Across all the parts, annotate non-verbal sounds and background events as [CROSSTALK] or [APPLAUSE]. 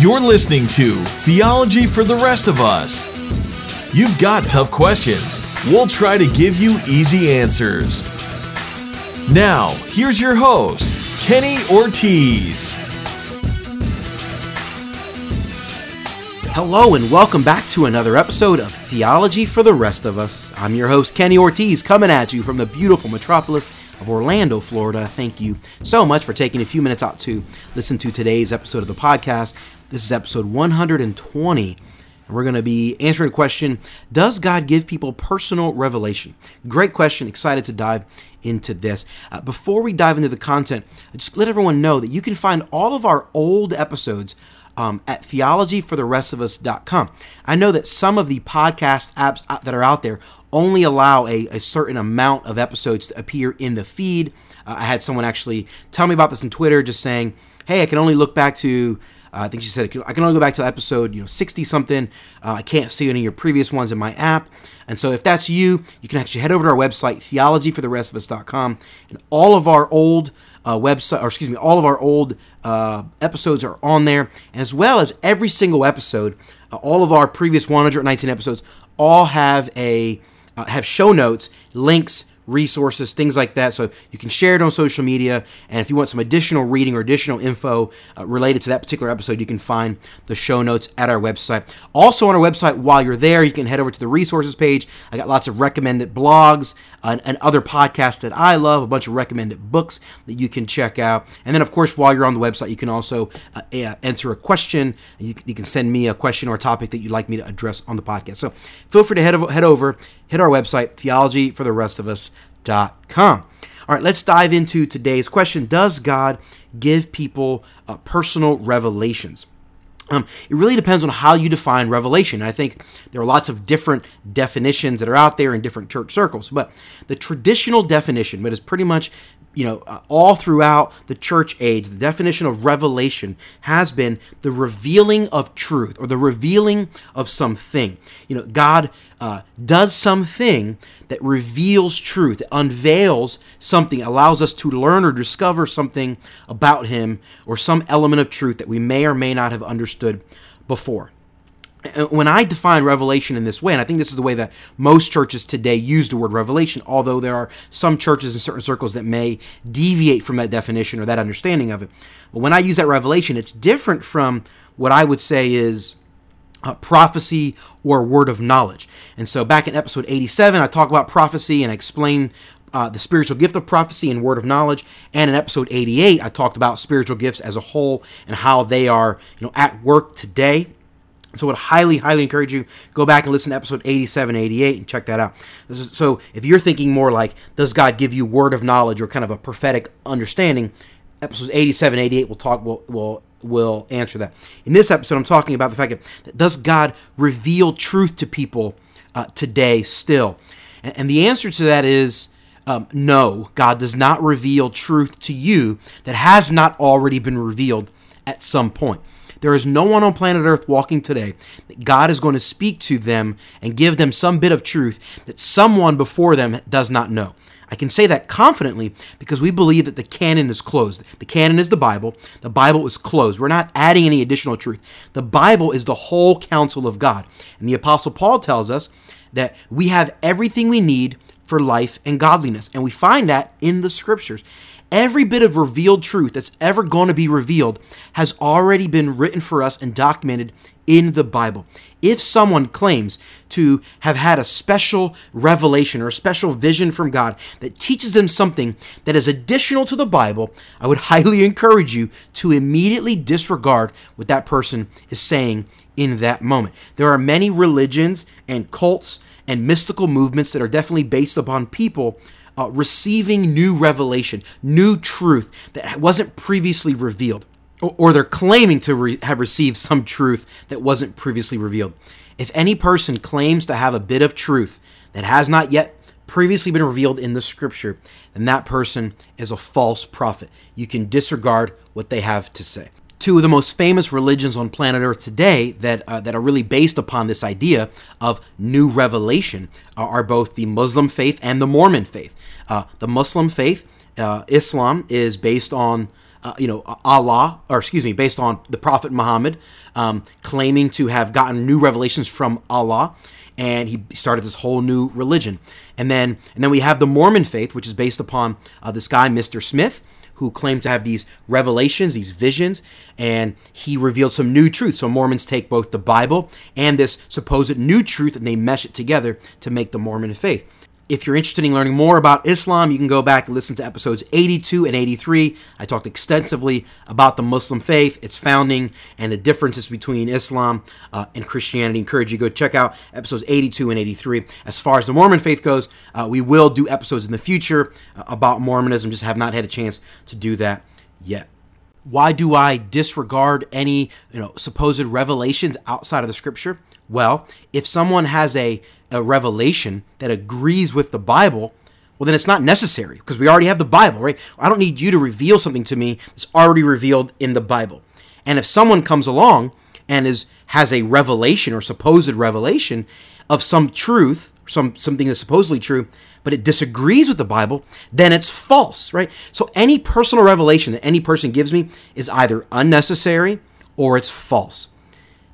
You're listening to Theology for the Rest of Us. You've got tough questions. We'll try to give you easy answers. Now, here's your host, Kenny Ortiz. Hello, and welcome back to another episode of Theology for the Rest of Us. I'm your host, Kenny Ortiz, coming at you from the beautiful metropolis of Orlando, Florida. Thank you so much for taking a few minutes out to listen to today's episode of the podcast. This is episode 120. And we're going to be answering a question Does God give people personal revelation? Great question. Excited to dive into this. Uh, before we dive into the content, just let everyone know that you can find all of our old episodes um, at theologyfortherestofus.com. I know that some of the podcast apps uh, that are out there only allow a, a certain amount of episodes to appear in the feed. Uh, I had someone actually tell me about this on Twitter, just saying, "Hey, I can only look back to." Uh, I think she said I can only go back to episode you know 60 something. Uh, I can't see any of your previous ones in my app. And so if that's you, you can actually head over to our website theologyfortherestofus.com and all of our old uh, website, or excuse me, all of our old uh, episodes are on there, as well as every single episode. Uh, all of our previous 119 episodes all have a uh, have show notes, links, resources, things like that. So you can share it on social media. And if you want some additional reading or additional info uh, related to that particular episode, you can find the show notes at our website. Also, on our website, while you're there, you can head over to the resources page. I got lots of recommended blogs and, and other podcasts that I love, a bunch of recommended books that you can check out. And then, of course, while you're on the website, you can also uh, uh, enter a question. You, you, can send me a question or a topic that you'd like me to address on the podcast. So feel free to head, over, head over, hit our website, Theology for the Rest of Us all right, let's dive into today's question Does God give people uh, personal revelations? Um, it really depends on how you define revelation. I think there are lots of different definitions that are out there in different church circles, but the traditional definition, but is pretty much you know, uh, all throughout the church age, the definition of revelation has been the revealing of truth or the revealing of something. You know, God uh, does something that reveals truth, unveils something, allows us to learn or discover something about Him or some element of truth that we may or may not have understood before when I define revelation in this way, and I think this is the way that most churches today use the word revelation, although there are some churches in certain circles that may deviate from that definition or that understanding of it. But when I use that revelation, it's different from what I would say is uh, prophecy or word of knowledge. And so back in episode 87, I talk about prophecy and I explain uh, the spiritual gift of prophecy and word of knowledge. And in episode 88, I talked about spiritual gifts as a whole and how they are, you know, at work today so I would highly, highly encourage you go back and listen to episode 87, 88 and check that out. So if you're thinking more like, does God give you word of knowledge or kind of a prophetic understanding, episodes 87, 88 will talk, will, will, will answer that. In this episode, I'm talking about the fact that does God reveal truth to people uh, today still? And, and, the answer to that is um, no, God does not reveal truth to you that has not already been revealed at some point. There is no one on planet Earth walking today that God is going to speak to them and give them some bit of truth that someone before them does not know. I can say that confidently because we believe that the canon is closed. The canon is the Bible. The Bible is closed. We're not adding any additional truth. The Bible is the whole counsel of God. And the Apostle Paul tells us that we have everything we need for life and godliness. And we find that in the scriptures. Every bit of revealed truth that's ever going to be revealed has already been written for us and documented in the Bible. If someone claims to have had a special revelation or a special vision from God that teaches them something that is additional to the Bible, I would [LAUGHS] highly encourage you to immediately disregard what that person is saying in that moment. There are many religions and cults and mystical movements that are definitely based upon people uh, receiving new revelation, new truth that wasn't previously revealed, or, or they're claiming to re- have received some truth that wasn't previously revealed. If any person claims to have a bit of truth that has not yet previously been revealed in the scripture, then that person is a false prophet. You can disregard what they have to say two of the most famous religions on planet Earth today that uh, that are really based upon this idea of new revelation uh, are both the Muslim faith and the Mormon faith. Uh, the Muslim faith, uh, Islam, is based on uh, you know, Allah, or excuse me, based on the Prophet Muhammad, um, claiming to have gotten new revelations from Allah, and he started this whole new religion. And then, and then we have the Mormon faith, which is based upon uh, this guy, Mr. Smith, who claimed to have these revelations, these visions, and he revealed some new truths. So Mormons take both the Bible and this supposed new truth and they mesh it together to make the Mormon faith. If you're interested in learning more about Islam, you can go back and listen to episodes 82 and 83. I talked extensively about the Muslim faith, its founding, and the differences between Islam uh, and Christianity. I encourage you to go check out episodes 82 and 83. As far as the Mormon faith goes, uh, we will do episodes in the future uh, about Mormonism, just have not had a chance to do that yet why do I disregard any you know supposed revelations outside of the scripture? Well, if someone has a, a revelation that agrees with the Bible, well, then it's not necessary because we already have the Bible, right? I don't need you to reveal something to me that's already revealed in the Bible. And if someone comes along and is has a revelation or supposed revelation of some truth, some something that's supposedly true, but it disagrees with the Bible, then it's false, right? So any personal revelation that any person gives me is either unnecessary or it's false.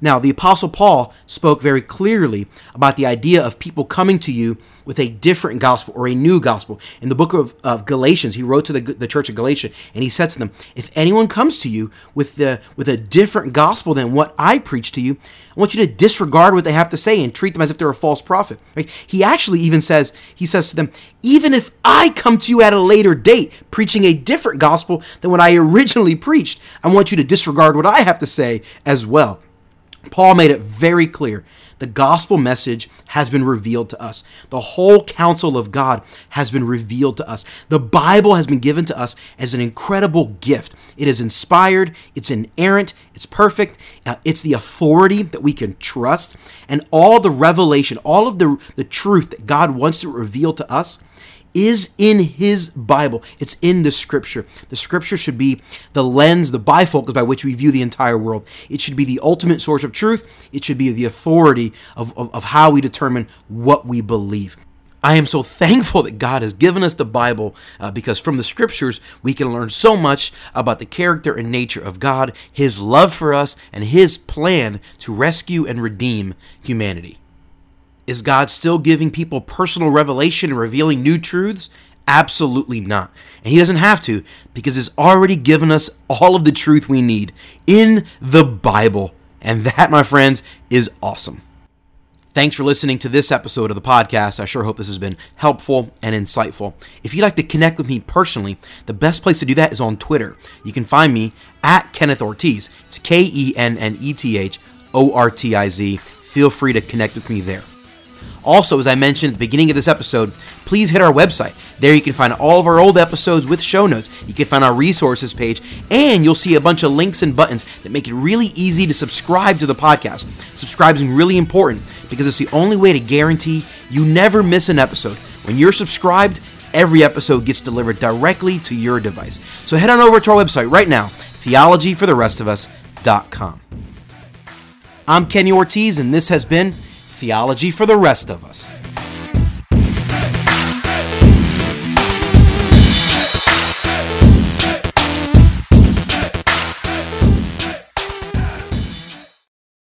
Now, the Apostle Paul spoke very clearly about the idea of people coming to you with a different gospel or a new gospel. In the book of, of Galatians, he wrote to the, the church of Galatia and he said to them, If anyone comes to you with, the, with a different gospel than what I preach to you, I want you to disregard what they have to say and treat them as if they're a false prophet. Right? He actually even says, he says to them, even if I come to you at a later date preaching a different gospel than what I originally preached, I want you to disregard what I have to say as well. Paul made it very clear the gospel message has been revealed to us. The whole counsel of God has been revealed to us. The Bible has been given to us as an incredible gift. It is inspired, it's inerrant, it's perfect, uh, it's the authority that we can trust, and all the revelation, all of the, the truth that God wants to reveal to us is in his Bible. It's in the scripture. The scripture should be the lens, the bifocus by which we view the entire world. It should be the ultimate source of truth. It should be the authority of, of, of how we determine what we believe. I am so thankful that God has given us the Bible uh, because from the scriptures we can learn so much about the character and nature of God, His love for us, and His plan to rescue and redeem humanity. Is God still giving people personal revelation and revealing new truths? Absolutely not. And He doesn't have to because He's already given us all of the truth we need in the Bible. And that, my friends, is awesome. Thanks for listening to this episode of the podcast. I sure hope this has been helpful and insightful. If you'd like to connect with me personally, the best place to do that is on Twitter. You can find me at Kenneth Ortiz. It's K E N N E T H O R T I Z. Feel free to connect with me there. Also, as I mentioned at the beginning of this episode, please hit our website. There you can find all of our old episodes with show notes. You can find our resources page, and you'll see a bunch of links and buttons that make it really easy to subscribe to the podcast. Subscribing is really important because it's the only way to guarantee you never miss an episode. When you're subscribed, every episode gets delivered directly to your device. So head on over to our website right now, theologyfortherestofus.com. I'm Kenny Ortiz, and this has been theology for the rest of us.